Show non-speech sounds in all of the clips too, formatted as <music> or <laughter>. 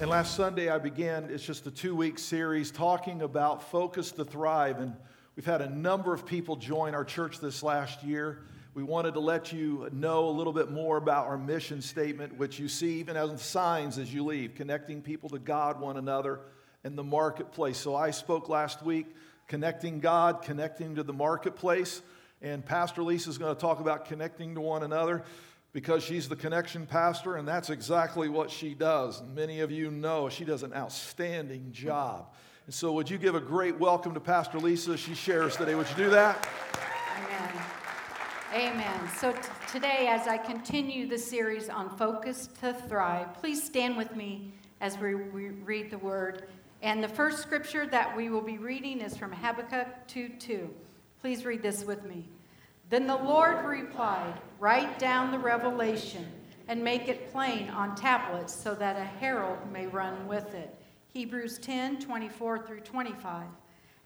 And last Sunday, I began, it's just a two week series talking about Focused to Thrive. And we've had a number of people join our church this last year. We wanted to let you know a little bit more about our mission statement, which you see even as signs as you leave, connecting people to God, one another, and the marketplace. So I spoke last week, connecting God, connecting to the marketplace. And Pastor Lisa is going to talk about connecting to one another because she's the connection pastor, and that's exactly what she does. Many of you know she does an outstanding job. And so, would you give a great welcome to Pastor Lisa? She shares today. Would you do that? Amen. Amen. So, t- today, as I continue the series on Focused to Thrive, please stand with me as we, we read the word. And the first scripture that we will be reading is from Habakkuk 2 2. Please read this with me. Then the Lord replied, Write down the revelation and make it plain on tablets so that a herald may run with it. Hebrews 10 24 through 25.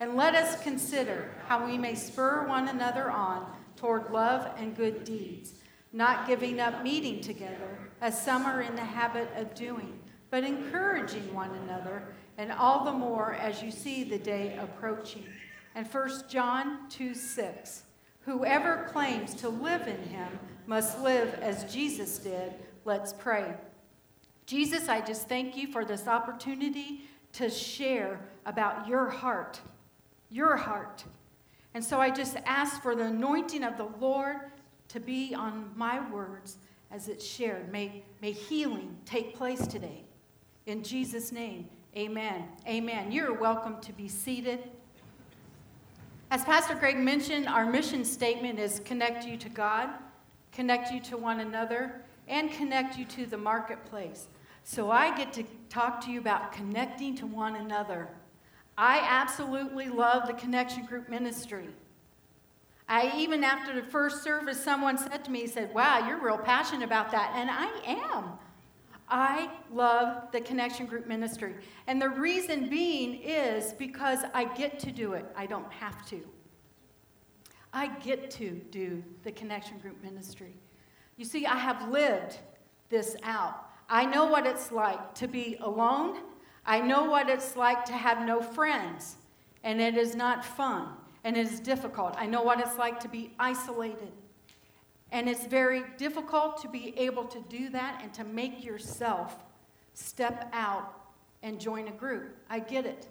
And let us consider how we may spur one another on toward love and good deeds, not giving up meeting together, as some are in the habit of doing, but encouraging one another, and all the more as you see the day approaching. And 1 John 2 6. Whoever claims to live in him must live as Jesus did. Let's pray. Jesus, I just thank you for this opportunity to share about your heart, your heart. And so I just ask for the anointing of the Lord to be on my words as it's shared. May, may healing take place today. In Jesus' name, amen. Amen. You're welcome to be seated. As Pastor Greg mentioned, our mission statement is connect you to God, connect you to one another, and connect you to the marketplace. So I get to talk to you about connecting to one another. I absolutely love the connection group ministry. I even after the first service, someone said to me, he said, Wow, you're real passionate about that. And I am. I love the connection group ministry. And the reason being is because I get to do it, I don't have to. I get to do the connection group ministry. You see, I have lived this out. I know what it's like to be alone. I know what it's like to have no friends. And it is not fun and it is difficult. I know what it's like to be isolated. And it's very difficult to be able to do that and to make yourself step out and join a group. I get it.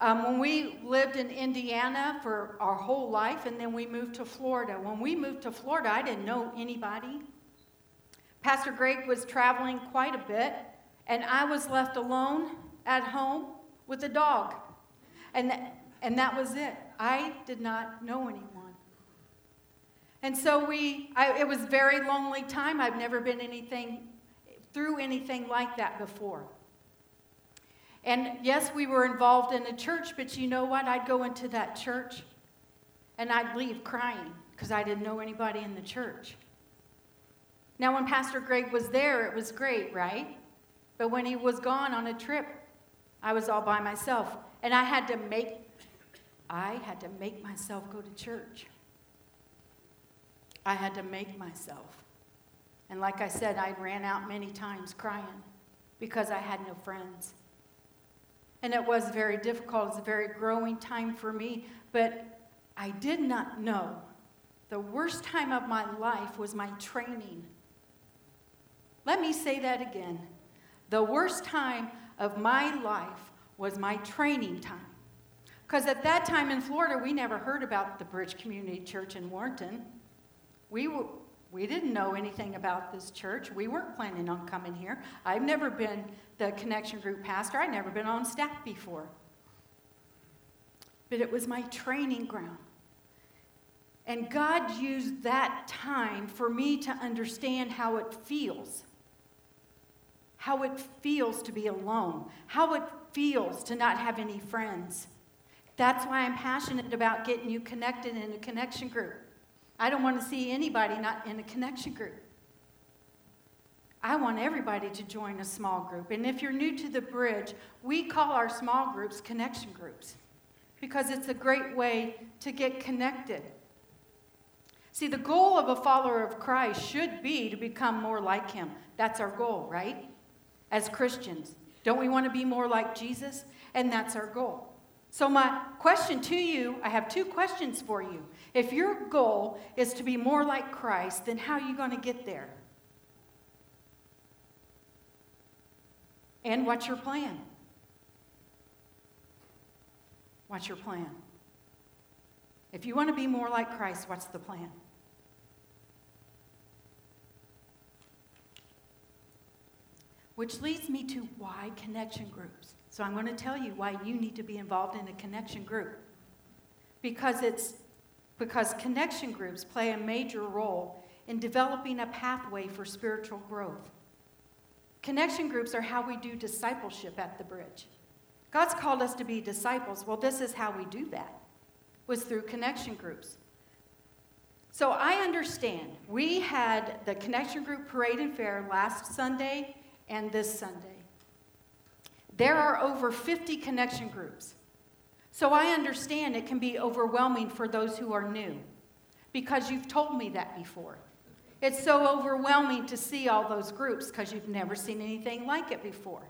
Um, when we lived in Indiana for our whole life, and then we moved to Florida. When we moved to Florida, I didn't know anybody. Pastor Greg was traveling quite a bit, and I was left alone at home with a dog. And, th- and that was it. I did not know anyone. And so we, I, it was a very lonely time. I've never been anything through anything like that before. And yes, we were involved in a church, but you know what? I'd go into that church and I'd leave crying because I didn't know anybody in the church. Now, when Pastor Greg was there, it was great, right? But when he was gone on a trip, I was all by myself. And I had to make, I had to make myself go to church. I had to make myself. And like I said, I ran out many times crying because I had no friends. And it was very difficult. It was a very growing time for me. But I did not know the worst time of my life was my training. Let me say that again. The worst time of my life was my training time. Because at that time in Florida, we never heard about the Bridge Community Church in Warrenton. We, were, we didn't know anything about this church. We weren't planning on coming here. I've never been the connection group pastor, I'd never been on staff before. But it was my training ground. And God used that time for me to understand how it feels. how it feels to be alone, how it feels to not have any friends. That's why I'm passionate about getting you connected in a connection group. I don't want to see anybody not in a connection group. I want everybody to join a small group. And if you're new to the bridge, we call our small groups connection groups because it's a great way to get connected. See, the goal of a follower of Christ should be to become more like him. That's our goal, right? As Christians. Don't we want to be more like Jesus? And that's our goal. So, my question to you I have two questions for you. If your goal is to be more like Christ, then how are you going to get there? And what's your plan? What's your plan? If you want to be more like Christ, what's the plan? Which leads me to why connection groups. So I'm going to tell you why you need to be involved in a connection group. Because it's because connection groups play a major role in developing a pathway for spiritual growth. Connection groups are how we do discipleship at the bridge. God's called us to be disciples. Well, this is how we do that. Was through connection groups. So I understand. We had the connection group parade and fair last Sunday and this Sunday. There are over 50 connection groups. So I understand it can be overwhelming for those who are new because you've told me that before. It's so overwhelming to see all those groups because you've never seen anything like it before.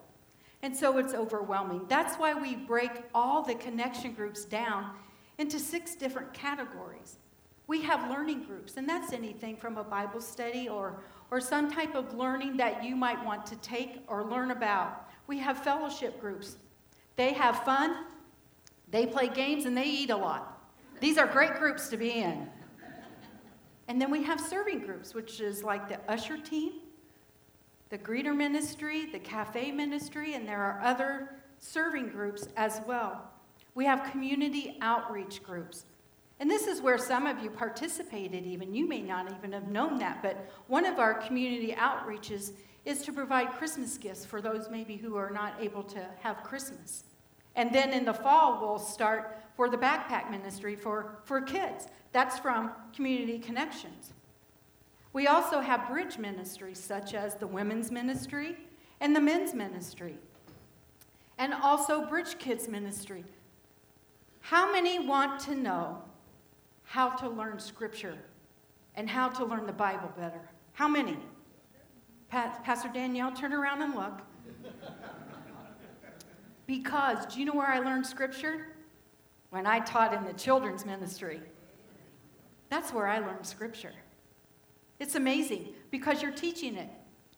And so it's overwhelming. That's why we break all the connection groups down into six different categories. We have learning groups, and that's anything from a Bible study or, or some type of learning that you might want to take or learn about. We have fellowship groups. They have fun, they play games, and they eat a lot. These are great groups to be in. And then we have serving groups, which is like the usher team, the greeter ministry, the cafe ministry, and there are other serving groups as well. We have community outreach groups. And this is where some of you participated, even. You may not even have known that, but one of our community outreaches is to provide Christmas gifts for those maybe who are not able to have Christmas. And then in the fall, we'll start for the backpack ministry for, for kids. That's from Community Connections. We also have bridge ministries such as the women's ministry and the men's ministry, and also Bridge Kids ministry. How many want to know how to learn Scripture and how to learn the Bible better? How many? Pa- Pastor Danielle, turn around and look. Because, do you know where I learned Scripture? When I taught in the children's ministry. That's where I learned scripture. It's amazing because you're teaching it.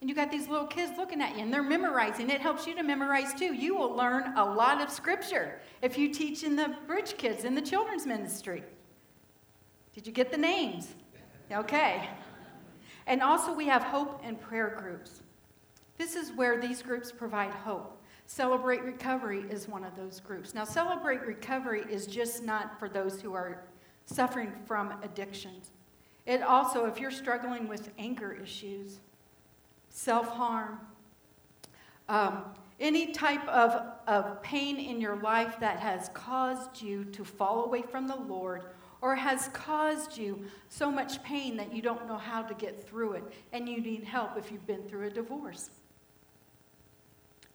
And you got these little kids looking at you and they're memorizing. It helps you to memorize too. You will learn a lot of scripture if you teach in the bridge kids in the children's ministry. Did you get the names? Okay. And also, we have hope and prayer groups. This is where these groups provide hope. Celebrate Recovery is one of those groups. Now, Celebrate Recovery is just not for those who are suffering from addictions. It also, if you're struggling with anger issues, self harm, um, any type of, of pain in your life that has caused you to fall away from the Lord or has caused you so much pain that you don't know how to get through it and you need help if you've been through a divorce.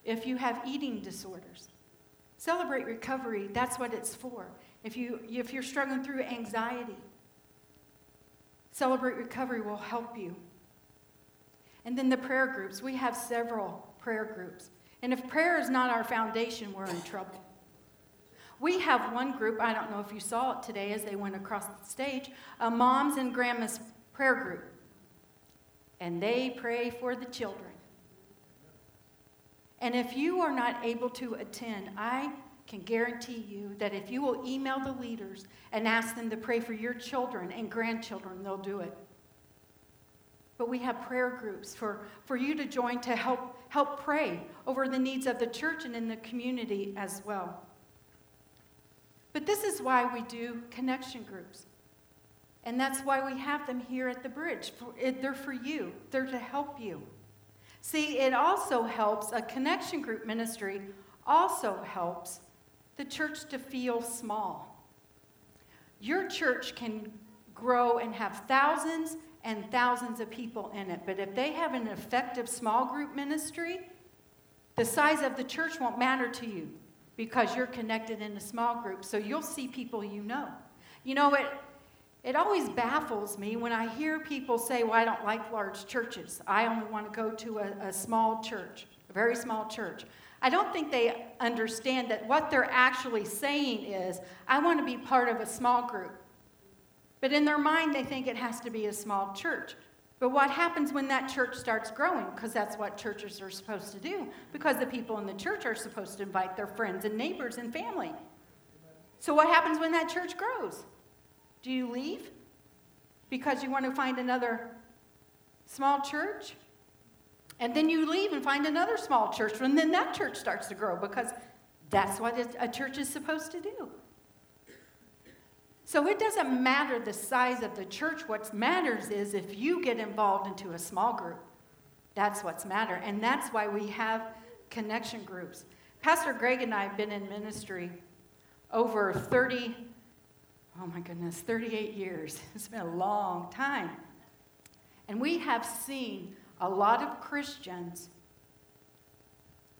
If you have eating disorders, celebrate recovery, that's what it's for if, you, if you're struggling through anxiety, Celebrate Recovery will help you. And then the prayer groups. We have several prayer groups. And if prayer is not our foundation, we're in trouble. We have one group, I don't know if you saw it today as they went across the stage, a moms and grandmas prayer group. And they pray for the children. And if you are not able to attend, I can guarantee you that if you will email the leaders and ask them to pray for your children and grandchildren, they'll do it. But we have prayer groups for, for you to join to help, help pray over the needs of the church and in the community as well. But this is why we do connection groups. And that's why we have them here at the bridge. They're for you, they're to help you. See, it also helps, a connection group ministry also helps the church to feel small. Your church can grow and have thousands and thousands of people in it, but if they have an effective small group ministry, the size of the church won't matter to you because you're connected in a small group. So you'll see people you know. You know, it, it always baffles me when I hear people say, Well, I don't like large churches. I only want to go to a, a small church, a very small church. I don't think they understand that what they're actually saying is, I want to be part of a small group. But in their mind, they think it has to be a small church. But what happens when that church starts growing? Because that's what churches are supposed to do. Because the people in the church are supposed to invite their friends and neighbors and family. So, what happens when that church grows? Do you leave because you want to find another small church? And then you leave and find another small church, and then that church starts to grow because that's what a church is supposed to do. So it doesn't matter the size of the church. What matters is if you get involved into a small group. That's what's matter. And that's why we have connection groups. Pastor Greg and I have been in ministry over 30, oh my goodness, 38 years. <laughs> It's been a long time. And we have seen a lot of Christians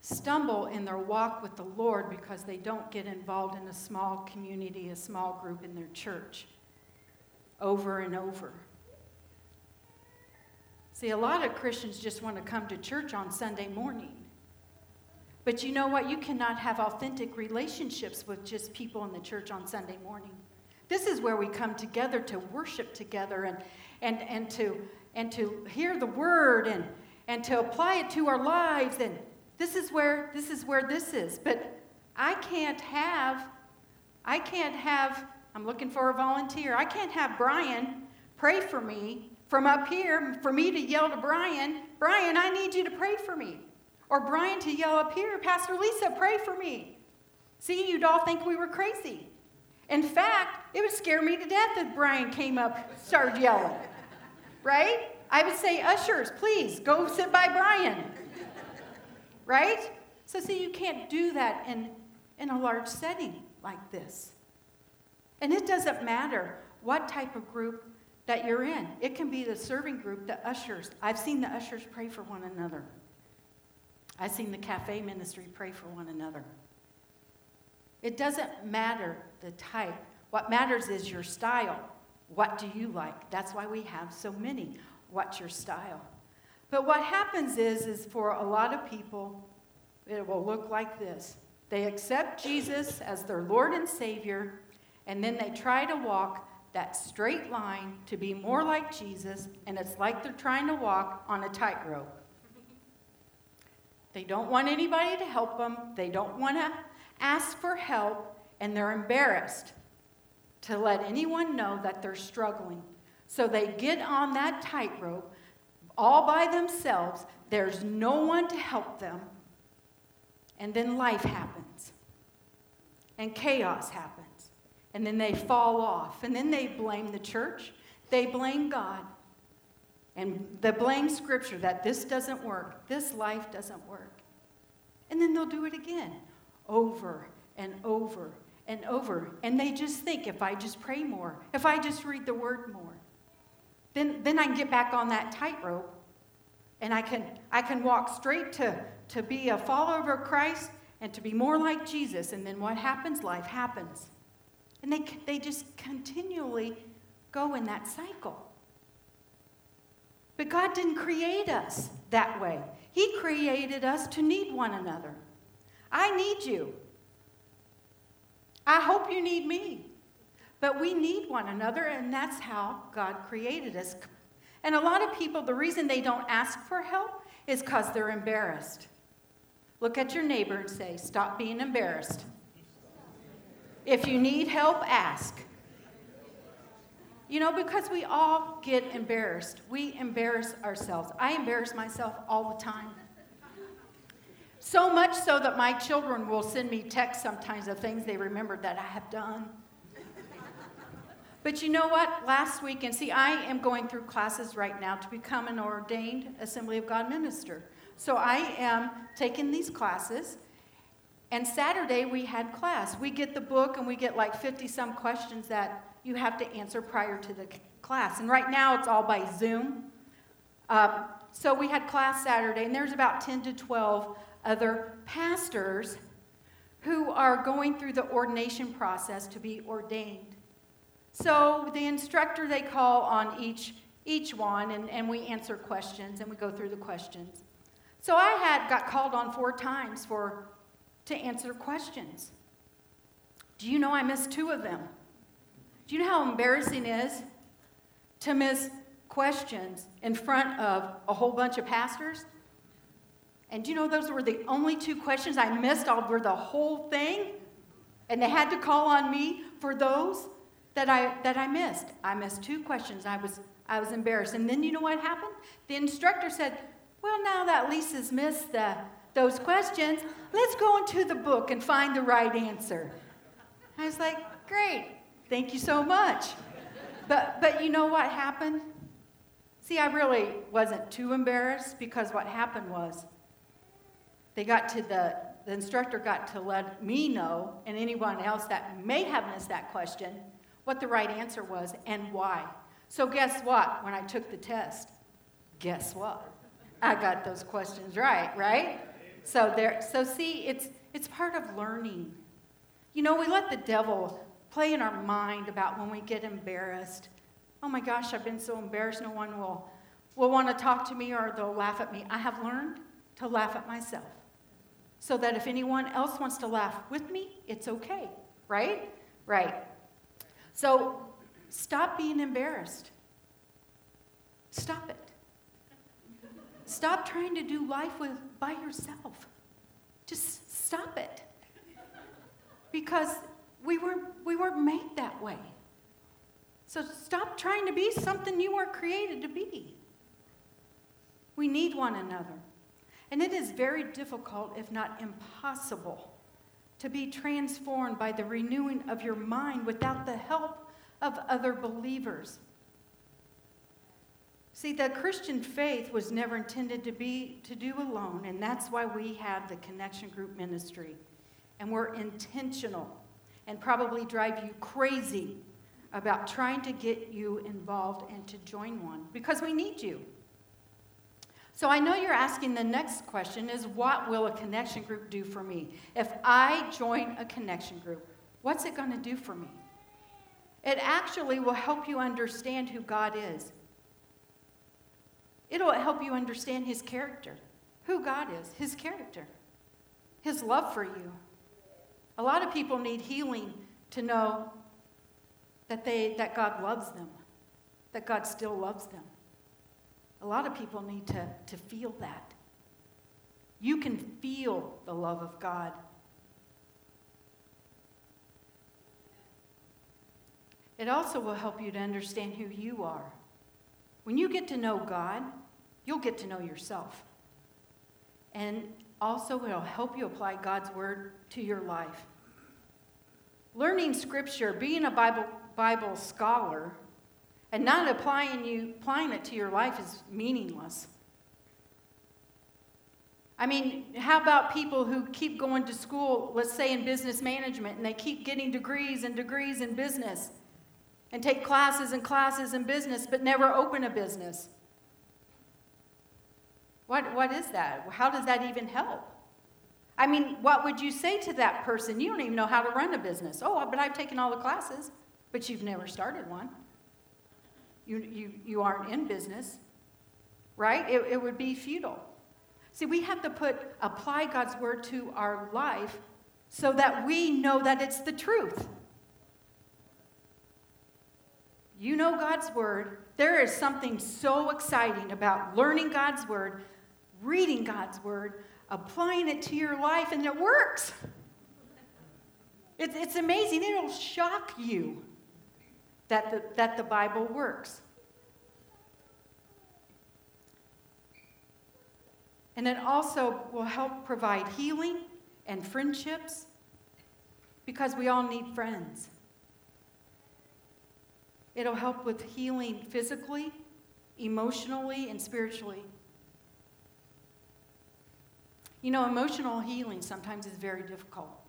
stumble in their walk with the Lord because they don't get involved in a small community, a small group in their church over and over. See, a lot of Christians just want to come to church on Sunday morning. But you know what? You cannot have authentic relationships with just people in the church on Sunday morning. This is where we come together to worship together and, and, and, to, and to hear the word and, and to apply it to our lives and this is where this is where this is. But I can't have I can't have I'm looking for a volunteer. I can't have Brian pray for me from up here for me to yell to Brian, Brian, I need you to pray for me. Or Brian to yell up here, Pastor Lisa, pray for me. See, you'd all think we were crazy. In fact, it would scare me to death if Brian came up, started yelling. Right? I would say, Ushers, please go sit by Brian right? So, see, you can't do that in, in a large setting like this. And it doesn't matter what type of group that you're in. It can be the serving group, the ushers. I've seen the ushers pray for one another. I've seen the cafe ministry pray for one another. It doesn't matter the type. What matters is your style. What do you like? That's why we have so many. What's your style? But what happens is, is for a lot of people, it will look like this. They accept Jesus as their Lord and Savior, and then they try to walk that straight line to be more like Jesus, and it's like they're trying to walk on a tightrope. They don't want anybody to help them, they don't want to ask for help, and they're embarrassed to let anyone know that they're struggling. So they get on that tightrope all by themselves. There's no one to help them. And then life happens. And chaos happens. And then they fall off. And then they blame the church. They blame God. And they blame Scripture that this doesn't work. This life doesn't work. And then they'll do it again over and over and over. And they just think if I just pray more, if I just read the word more, then, then I can get back on that tightrope and I can, I can walk straight to, to be a follower of Christ and to be more like Jesus. And then what happens? Life happens. And they, they just continually go in that cycle. But God didn't create us that way. He created us to need one another. I need you. I hope you need me. But we need one another, and that's how God created us. And a lot of people, the reason they don't ask for help is because they're embarrassed. Look at your neighbor and say, Stop being embarrassed. If you need help, ask. You know, because we all get embarrassed. We embarrass ourselves. I embarrass myself all the time. So much so that my children will send me texts sometimes of things they remember that I have done. But you know what? Last week, and see, I am going through classes right now to become an ordained Assembly of God minister. So I am taking these classes. And Saturday we had class. We get the book and we get like 50 some questions that you have to answer prior to the class. And right now it's all by Zoom. Um, so we had class Saturday, and there's about 10 to 12 other pastors who are going through the ordination process to be ordained. So the instructor they call on each each one and, and we answer questions and we go through the questions. So I had got called on four times for to answer questions. Do you know I missed two of them? Do you know how embarrassing it is to miss questions in front of a whole bunch of pastors? And do you know those were the only two questions I missed over the whole thing? And they had to call on me for those that I, that I missed. I missed two questions. I was, I was embarrassed. And then you know what happened? The instructor said, Well, now that Lisa's missed the, those questions, let's go into the book and find the right answer. I was like, Great, thank you so much. But, but you know what happened? See, I really wasn't too embarrassed because what happened was they got to the, the instructor got to let me know and anyone else that may have missed that question what the right answer was and why. So, guess what? When I took the test, guess what? I got those questions right, right? So there so see it's it's part of learning. You know, we let the devil play in our mind about when we get embarrassed. Oh my gosh, I've been so embarrassed no one will will want to talk to me or they'll laugh at me. I have learned to laugh at myself so that if anyone else wants to laugh with me, it's okay, right? Right. So stop being embarrassed. Stop it. Stop trying to do life with by yourself. Just stop it. Because we were we were made that way. So stop trying to be something you weren't created to be. We need one another. And it is very difficult, if not impossible, to be transformed by the renewing of your mind without the help of other believers. See, the Christian faith was never intended to be to do alone, and that's why we have the connection group ministry. And we're intentional and probably drive you crazy about trying to get you involved and to join one because we need you. So I know you're asking the next question is what will a connection group do for me? If I join a connection group, what's it going to do for me? It actually will help you understand who God is. It'll help you understand his character, who God is, his character, his love for you. A lot of people need healing to know that, they, that God loves them, that God still loves them. A lot of people need to, to feel that. You can feel the love of God. It also will help you to understand who you are. When you get to know God, you'll get to know yourself. And also, it'll help you apply God's word to your life. Learning scripture, being a Bible, Bible scholar, and not applying, you, applying it to your life is meaningless. I mean, how about people who keep going to school, let's say in business management, and they keep getting degrees and degrees in business and take classes and classes in business but never open a business? What, what is that? How does that even help? I mean, what would you say to that person? You don't even know how to run a business. Oh, but I've taken all the classes, but you've never started one. You, you, you aren't in business, right? It, it would be futile. See, we have to put, apply God's word to our life so that we know that it's the truth. You know God's word. There is something so exciting about learning God's word, reading God's word, applying it to your life, and it works. It's, it's amazing. It'll shock you that the, that the Bible works. And it also will help provide healing and friendships because we all need friends. It'll help with healing physically, emotionally, and spiritually. You know, emotional healing sometimes is very difficult.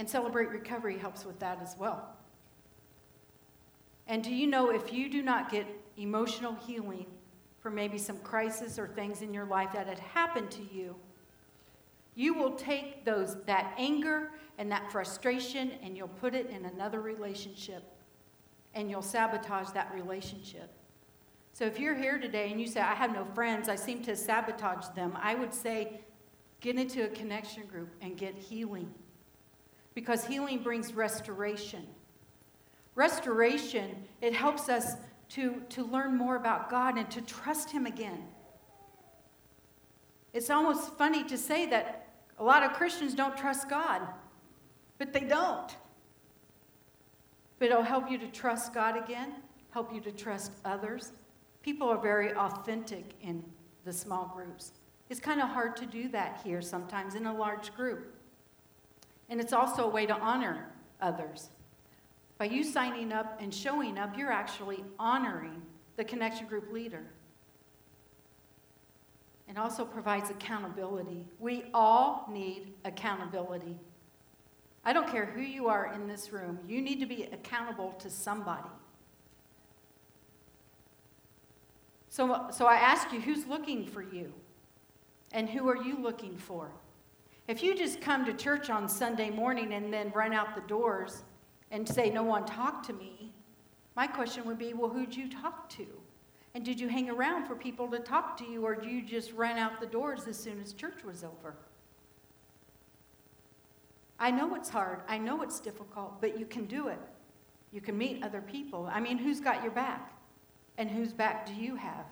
And Celebrate Recovery helps with that as well. And do you know if you do not get emotional healing for maybe some crisis or things in your life that had happened to you, you will take those that anger and that frustration and you'll put it in another relationship and you'll sabotage that relationship. So if you're here today and you say, I have no friends, I seem to sabotage them, I would say, get into a connection group and get healing because healing brings restoration. Restoration, it helps us to, to learn more about God and to trust Him again. It's almost funny to say that a lot of Christians don't trust God, but they don't. But it'll help you to trust God again, help you to trust others. People are very authentic in the small groups. It's kind of hard to do that here sometimes in a large group. And it's also a way to honor others. By you signing up and showing up, you're actually honoring the connection group leader. It also provides accountability. We all need accountability. I don't care who you are in this room, you need to be accountable to somebody. So, so I ask you, who's looking for you? And who are you looking for? If you just come to church on Sunday morning and then run out the doors and say, No one talked to me, my question would be, Well, who'd you talk to? And did you hang around for people to talk to you, or did you just run out the doors as soon as church was over? I know it's hard. I know it's difficult, but you can do it. You can meet other people. I mean, who's got your back? And whose back do you have?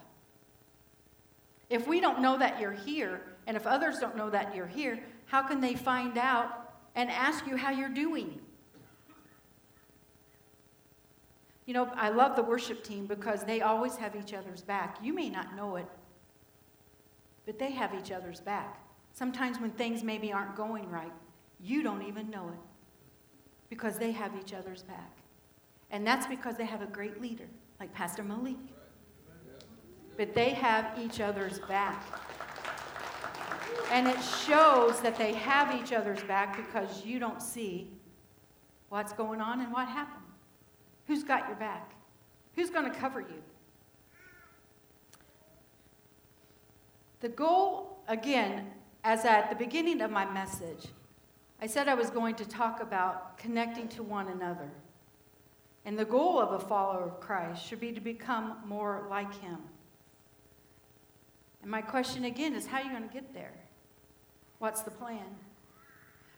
If we don't know that you're here, and if others don't know that you're here, how can they find out and ask you how you're doing? You know, I love the worship team because they always have each other's back. You may not know it, but they have each other's back. Sometimes when things maybe aren't going right, you don't even know it because they have each other's back. And that's because they have a great leader like Pastor Malik. But they have each other's back. And it shows that they have each other's back because you don't see what's going on and what happened. Who's got your back? Who's going to cover you? The goal, again, as at the beginning of my message, I said I was going to talk about connecting to one another. And the goal of a follower of Christ should be to become more like him. And my question again is how are you going to get there? What's the plan?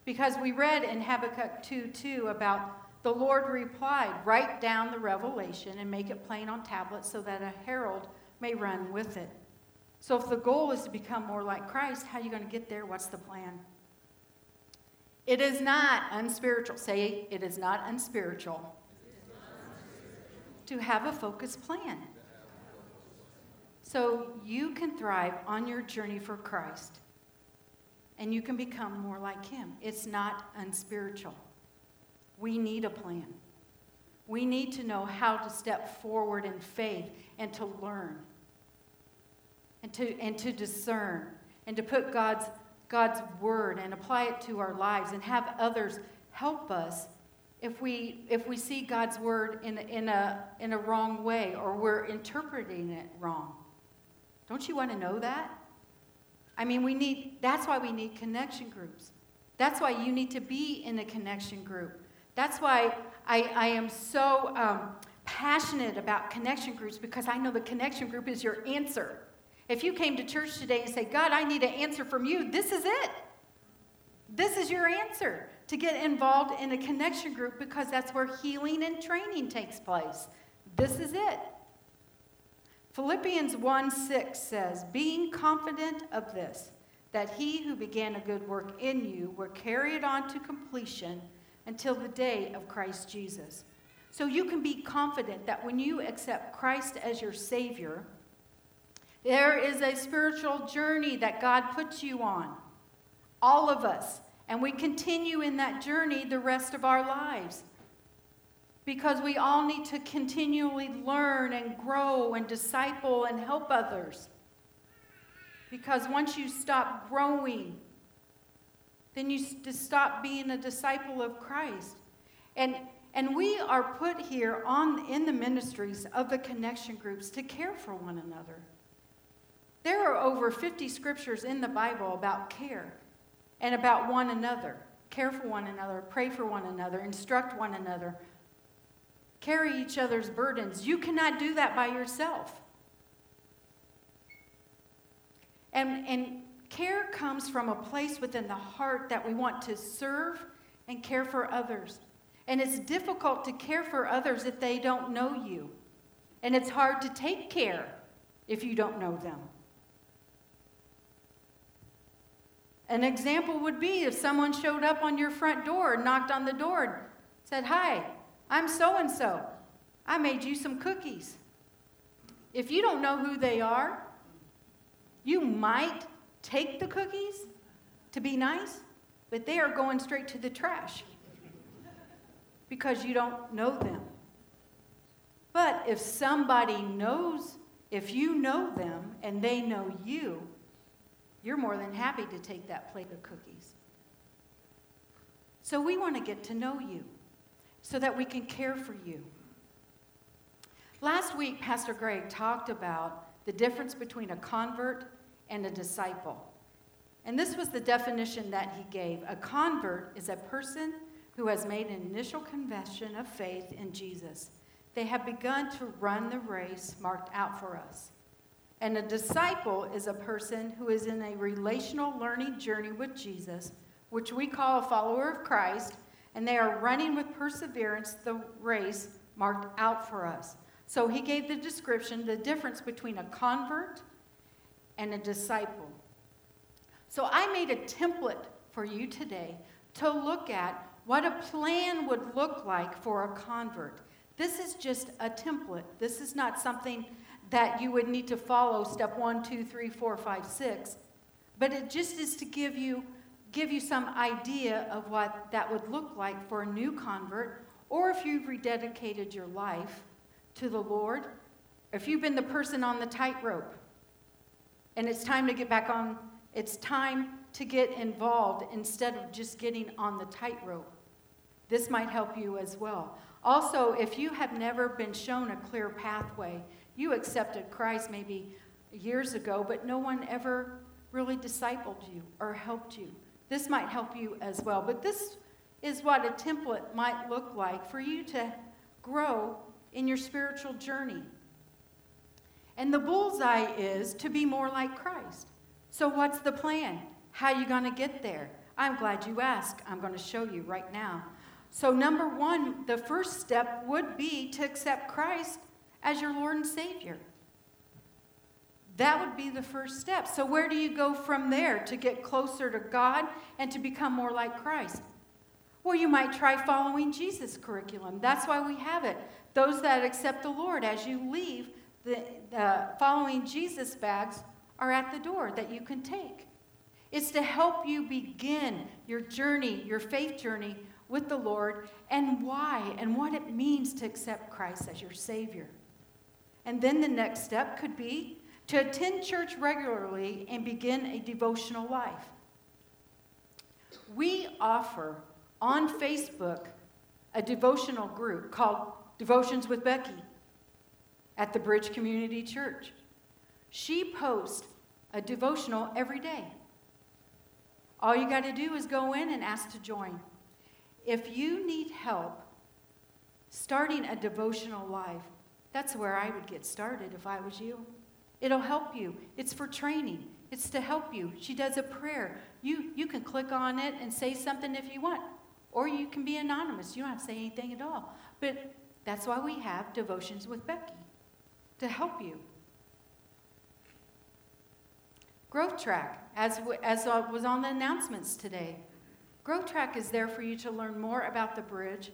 Because we read in Habakkuk 2 2 about the Lord replied, Write down the revelation and make it plain on tablets so that a herald may run with it. So, if the goal is to become more like Christ, how are you going to get there? What's the plan? It is not unspiritual. Say, it is not unspiritual to have a focused plan. So you can thrive on your journey for Christ and you can become more like Him. It's not unspiritual. We need a plan. We need to know how to step forward in faith and to learn and to, and to discern and to put God's, God's word and apply it to our lives and have others help us if we, if we see God's word in, in, a, in a wrong way or we're interpreting it wrong. Don't you want to know that? I mean, we need, that's why we need connection groups. That's why you need to be in a connection group. That's why I, I am so um, passionate about connection groups because I know the connection group is your answer. If you came to church today and say, God, I need an answer from you, this is it. This is your answer to get involved in a connection group because that's where healing and training takes place. This is it. Philippians 1 6 says, Being confident of this, that he who began a good work in you will carry it on to completion until the day of Christ Jesus. So you can be confident that when you accept Christ as your Savior, there is a spiritual journey that God puts you on, all of us, and we continue in that journey the rest of our lives because we all need to continually learn and grow and disciple and help others. Because once you stop growing, then you stop being a disciple of Christ. And, and we are put here on, in the ministries of the connection groups to care for one another. There are over 50 scriptures in the Bible about care and about one another. Care for one another, pray for one another, instruct one another, carry each other's burdens. You cannot do that by yourself. And, and care comes from a place within the heart that we want to serve and care for others. And it's difficult to care for others if they don't know you. And it's hard to take care if you don't know them. An example would be if someone showed up on your front door, knocked on the door, and said, Hi, I'm so and so. I made you some cookies. If you don't know who they are, you might take the cookies to be nice, but they are going straight to the trash because you don't know them. But if somebody knows, if you know them and they know you, you're more than happy to take that plate of cookies. So we want to get to know you so that we can care for you. Last week, Pastor Greg talked about the difference between a convert and a disciple. And this was the definition that he gave a convert is a person who has made an initial confession of faith in Jesus. They have begun to run the race marked out for us. And a disciple is a person who is in a relational learning journey with Jesus, which we call a follower of Christ, and they are running with perseverance the race marked out for us. So he gave the description, the difference between a convert and a disciple. So I made a template for you today to look at what a plan would look like for a convert. This is just a template. This is not something that you would need to follow step one, two, three, four, five, six. But it just is to give you, give you some idea of what that would look like for a new convert, or if you've rededicated your life to the Lord, if you've been the person on the tightrope and it's time to get back on, it's time to get involved instead of just getting on the tightrope. This might help you as well. Also, if you have never been shown a clear pathway, you accepted Christ maybe years ago, but no one ever really discipled you or helped you. This might help you as well. But this is what a template might look like for you to grow in your spiritual journey. And the bullseye is to be more like Christ. So, what's the plan? How are you going to get there? I'm glad you asked. I'm going to show you right now. So, number one, the first step would be to accept Christ as your Lord and Savior. That would be the first step. So, where do you go from there to get closer to God and to become more like Christ? Well, you might try following Jesus' curriculum. That's why we have it. Those that accept the Lord, as you leave, the, the following Jesus bags are at the door that you can take. It's to help you begin your journey, your faith journey with the Lord, and why and what it means to accept Christ as your Savior. And then the next step could be to attend church regularly and begin a devotional life. We offer on Facebook a devotional group called Devotions with Becky at the Bridge Community Church. She posts a devotional every day. All you got to do is go in and ask to join. If you need help starting a devotional life, that's where I would get started if I was you. It'll help you. It's for training. It's to help you. She does a prayer. You, you can click on it and say something if you want, or you can be anonymous. You don't have to say anything at all. But that's why we have devotions with Becky to help you. Growth Track, as, as was on the announcements today. Growth Track is there for you to learn more about the bridge,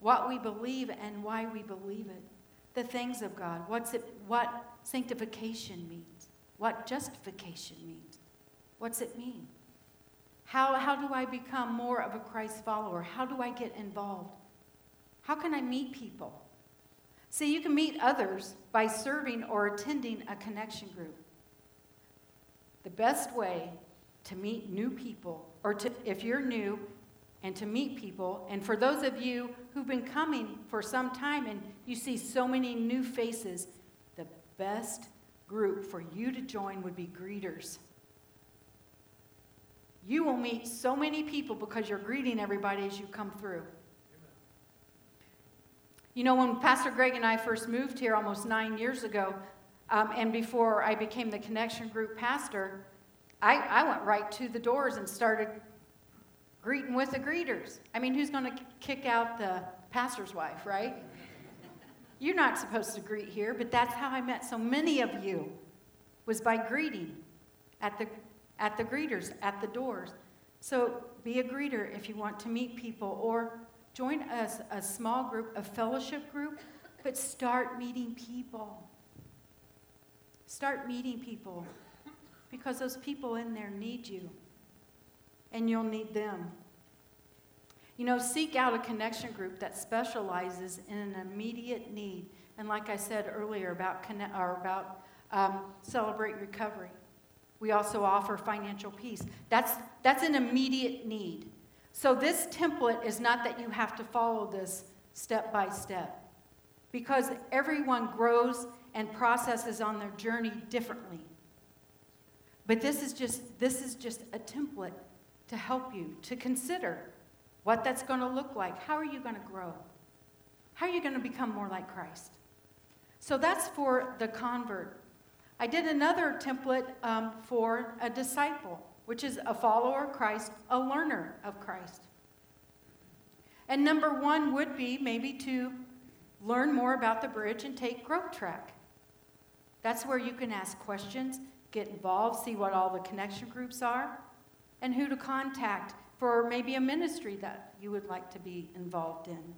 what we believe and why we believe it the things of God, what's it, what sanctification means, what justification means. What's it mean? How, how do I become more of a Christ follower? How do I get involved? How can I meet people? See, you can meet others by serving or attending a connection group. the best way to meet new people, or to, if you're new, and to meet people, and for those of you who've been coming for some time and you see so many new faces, the best group for you to join would be greeters. You will meet so many people because you're greeting everybody as you come through. You know, when Pastor Greg and I first moved here almost nine years ago, um, and before I became the connection group pastor, I, I went right to the doors and started greeting with the greeters. I mean, who's going to kick out the pastor's wife, right? You're not supposed to greet here, but that's how I met so many of you was by greeting at the at the greeters at the doors. So be a greeter if you want to meet people or Join a, a small group, a fellowship group, but start meeting people. Start meeting people because those people in there need you and you'll need them. You know, seek out a connection group that specializes in an immediate need. And like I said earlier about, connect, or about um, celebrate recovery, we also offer financial peace. That's, that's an immediate need. So, this template is not that you have to follow this step by step, because everyone grows and processes on their journey differently. But this is just, this is just a template to help you to consider what that's going to look like. How are you going to grow? How are you going to become more like Christ? So that's for the convert. I did another template um, for a disciple which is a follower of Christ, a learner of Christ. And number one would be maybe to learn more about the bridge and take Growth Track. That's where you can ask questions, get involved, see what all the connection groups are, and who to contact for maybe a ministry that you would like to be involved in.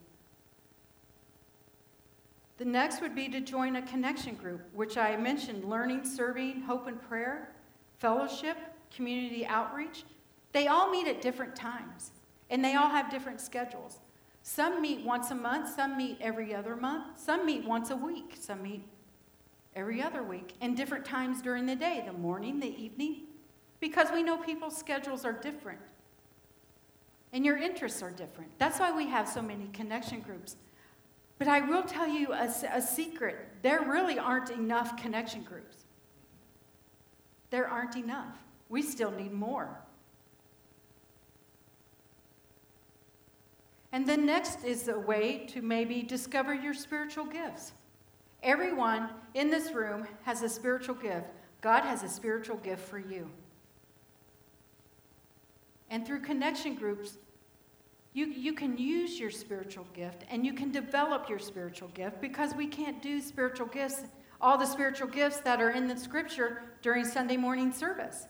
The next would be to join a connection group, which I mentioned learning, serving, hope, and prayer, fellowship, community outreach, they all meet at different times and they all have different schedules. Some meet once a month, some meet every other month, some meet once a week, some meet every other week, and different times during the day the morning, the evening because we know people's schedules are different and your interests are different. That's why we have so many connection groups. But I will tell you a, a secret there really aren't enough connection groups. There aren't enough. We still need more. And then next is a way to maybe discover your spiritual gifts. Everyone in this room has a spiritual gift. God has a spiritual gift for you. And through connection groups, you, you can use your spiritual gift and you can develop your spiritual gift because we can't do spiritual gifts, all the spiritual gifts that are in the scripture during Sunday morning service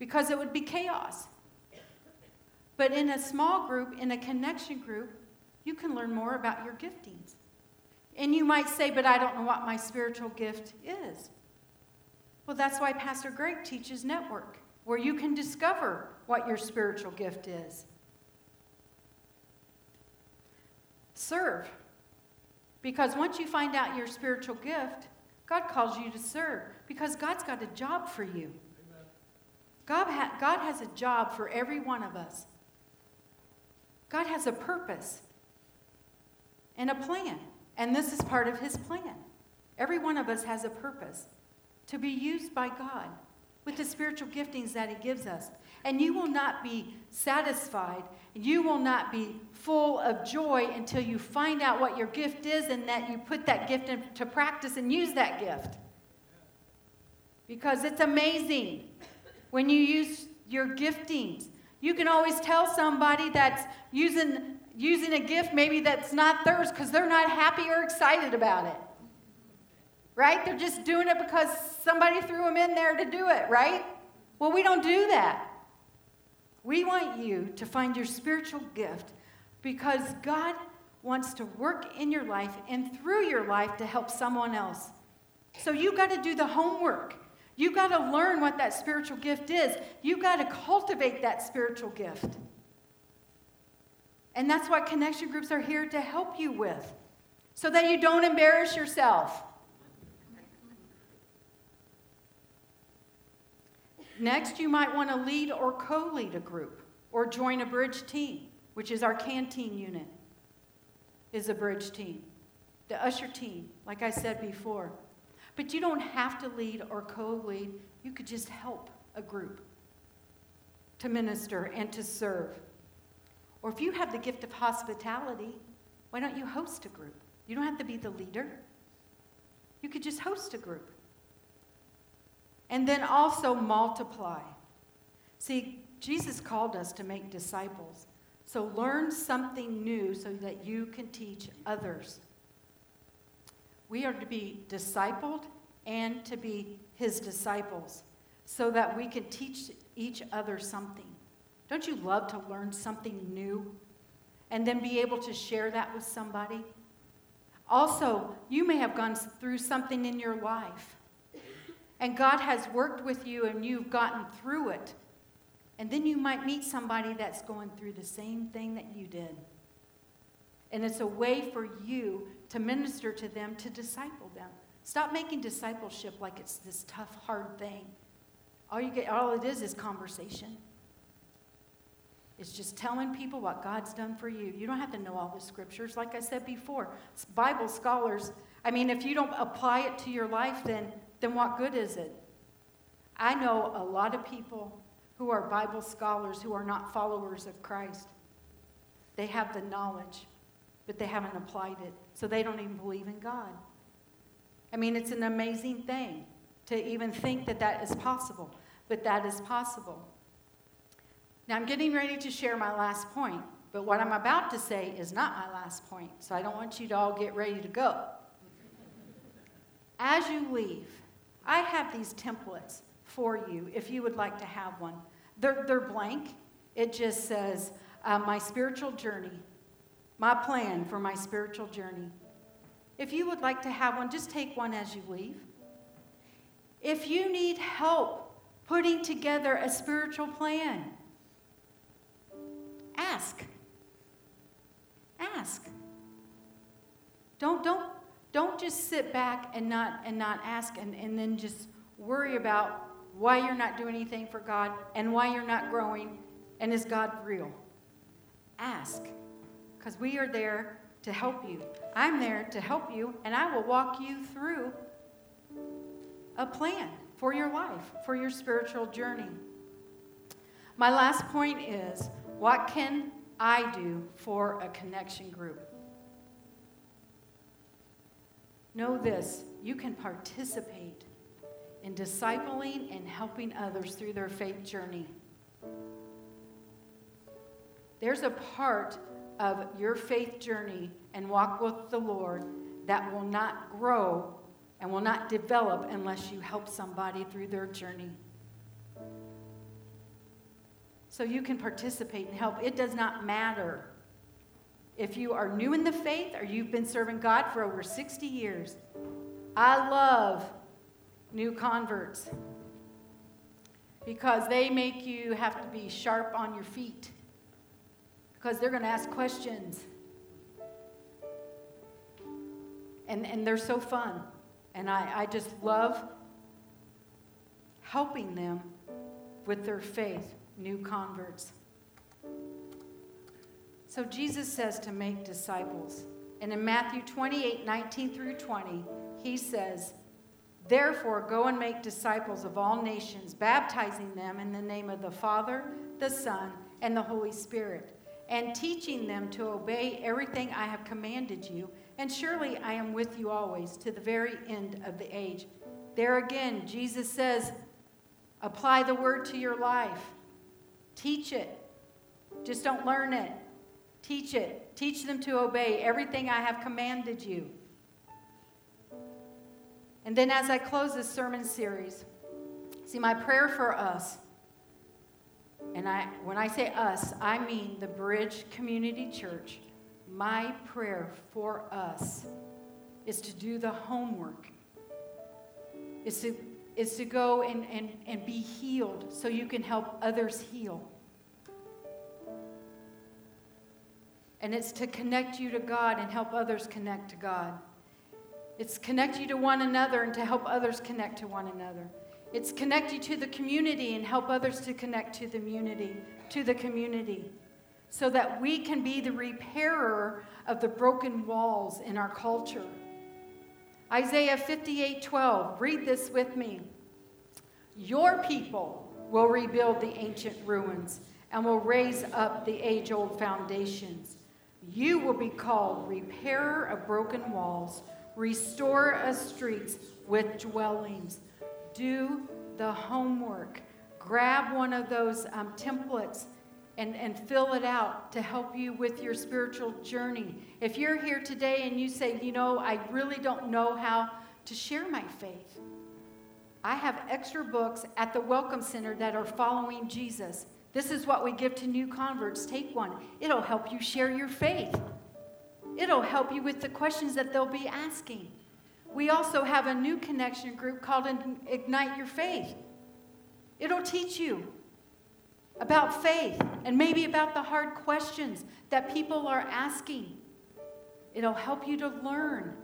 because it would be chaos. But in a small group, in a connection group, you can learn more about your giftings. And you might say, but I don't know what my spiritual gift is. Well, that's why Pastor Greg teaches Network, where you can discover what your spiritual gift is. Serve. Because once you find out your spiritual gift, God calls you to serve because God's got a job for you. God, ha- God has a job for every one of us. God has a purpose and a plan, and this is part of His plan. Every one of us has a purpose to be used by God with the spiritual giftings that He gives us. And you will not be satisfied, you will not be full of joy until you find out what your gift is and that you put that gift into practice and use that gift. Because it's amazing when you use your giftings. You can always tell somebody that's using, using a gift maybe that's not theirs because they're not happy or excited about it. Right? They're just doing it because somebody threw them in there to do it, right? Well, we don't do that. We want you to find your spiritual gift because God wants to work in your life and through your life to help someone else. So you got to do the homework. You got to learn what that spiritual gift is. You got to cultivate that spiritual gift. And that's what connection groups are here to help you with, so that you don't embarrass yourself. Next, you might want to lead or co lead a group or join a bridge team, which is our canteen unit, is a bridge team. The usher team, like I said before. But you don't have to lead or co lead, you could just help a group to minister and to serve. Or if you have the gift of hospitality, why don't you host a group? You don't have to be the leader. You could just host a group. And then also multiply. See, Jesus called us to make disciples. So learn something new so that you can teach others. We are to be discipled and to be his disciples so that we can teach each other something. Don't you love to learn something new and then be able to share that with somebody? Also, you may have gone through something in your life, and God has worked with you and you've gotten through it. And then you might meet somebody that's going through the same thing that you did. And it's a way for you to minister to them, to disciple them. Stop making discipleship like it's this tough, hard thing. All you get, all it is, is conversation. It's just telling people what God's done for you. You don't have to know all the scriptures. Like I said before, Bible scholars, I mean, if you don't apply it to your life, then, then what good is it? I know a lot of people who are Bible scholars who are not followers of Christ. They have the knowledge, but they haven't applied it, so they don't even believe in God. I mean, it's an amazing thing to even think that that is possible, but that is possible. Now, I'm getting ready to share my last point, but what I'm about to say is not my last point, so I don't want you to all get ready to go. As you leave, I have these templates for you if you would like to have one. They're, they're blank, it just says, uh, My spiritual journey, my plan for my spiritual journey. If you would like to have one, just take one as you leave. If you need help putting together a spiritual plan, ask. Ask. Don't, don't, don't just sit back and not, and not ask and, and then just worry about why you're not doing anything for God and why you're not growing and is God real. Ask. Because we are there to help you. I'm there to help you, and I will walk you through a plan for your life, for your spiritual journey. My last point is what can I do for a connection group? Know this you can participate in discipling and helping others through their faith journey. There's a part of your faith journey and walk with the Lord that will not grow and will not develop unless you help somebody through their journey. So you can participate and help. It does not matter if you are new in the faith or you've been serving God for over 60 years. I love new converts because they make you have to be sharp on your feet because they're going to ask questions. And, and they're so fun. And I, I just love helping them with their faith, new converts. So Jesus says to make disciples. And in Matthew 28 19 through 20, he says, Therefore, go and make disciples of all nations, baptizing them in the name of the Father, the Son, and the Holy Spirit and teaching them to obey everything I have commanded you. And surely I am with you always to the very end of the age. There again, Jesus says, apply the word to your life, teach it. Just don't learn it, teach it. Teach them to obey everything I have commanded you. And then, as I close this sermon series, see, my prayer for us and I, when I say us, I mean the Bridge Community Church. My prayer for us is to do the homework, is to, is to go and, and, and be healed so you can help others heal. And it's to connect you to God and help others connect to God. It's connect you to one another and to help others connect to one another. It's connect you to the community and help others to connect to the community, to the community, so that we can be the repairer of the broken walls in our culture. Isaiah 58 12, read this with me. Your people will rebuild the ancient ruins and will raise up the age old foundations. You will be called repairer of broken walls, restorer of streets with dwellings. Do the homework. Grab one of those um, templates and, and fill it out to help you with your spiritual journey. If you're here today and you say, you know, I really don't know how to share my faith, I have extra books at the Welcome Center that are following Jesus. This is what we give to new converts. Take one, it'll help you share your faith. It'll help you with the questions that they'll be asking. We also have a new connection group called Ignite Your Faith. It'll teach you about faith and maybe about the hard questions that people are asking. It'll help you to learn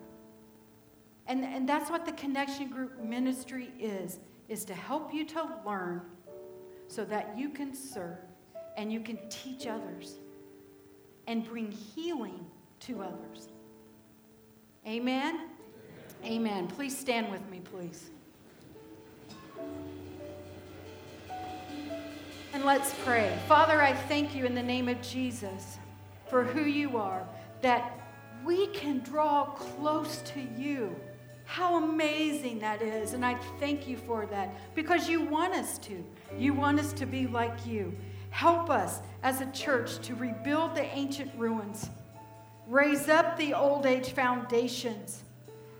and, and that's what the connection group ministry is, is to help you to learn so that you can serve and you can teach others and bring healing to others. Amen? Amen. Please stand with me, please. And let's pray. Father, I thank you in the name of Jesus for who you are, that we can draw close to you how amazing that is. And I thank you for that because you want us to. You want us to be like you. Help us as a church to rebuild the ancient ruins, raise up the old age foundations.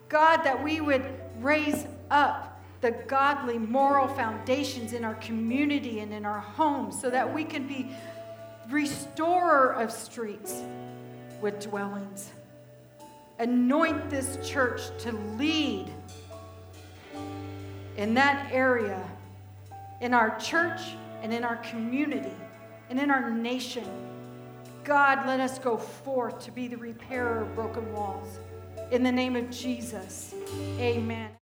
God, that we would raise up the godly moral foundations in our community and in our homes so that we can be restorer of streets with dwellings. Anoint this church to lead in that area, in our church and in our community and in our nation. God, let us go forth to be the repairer of broken walls. In the name of Jesus, amen.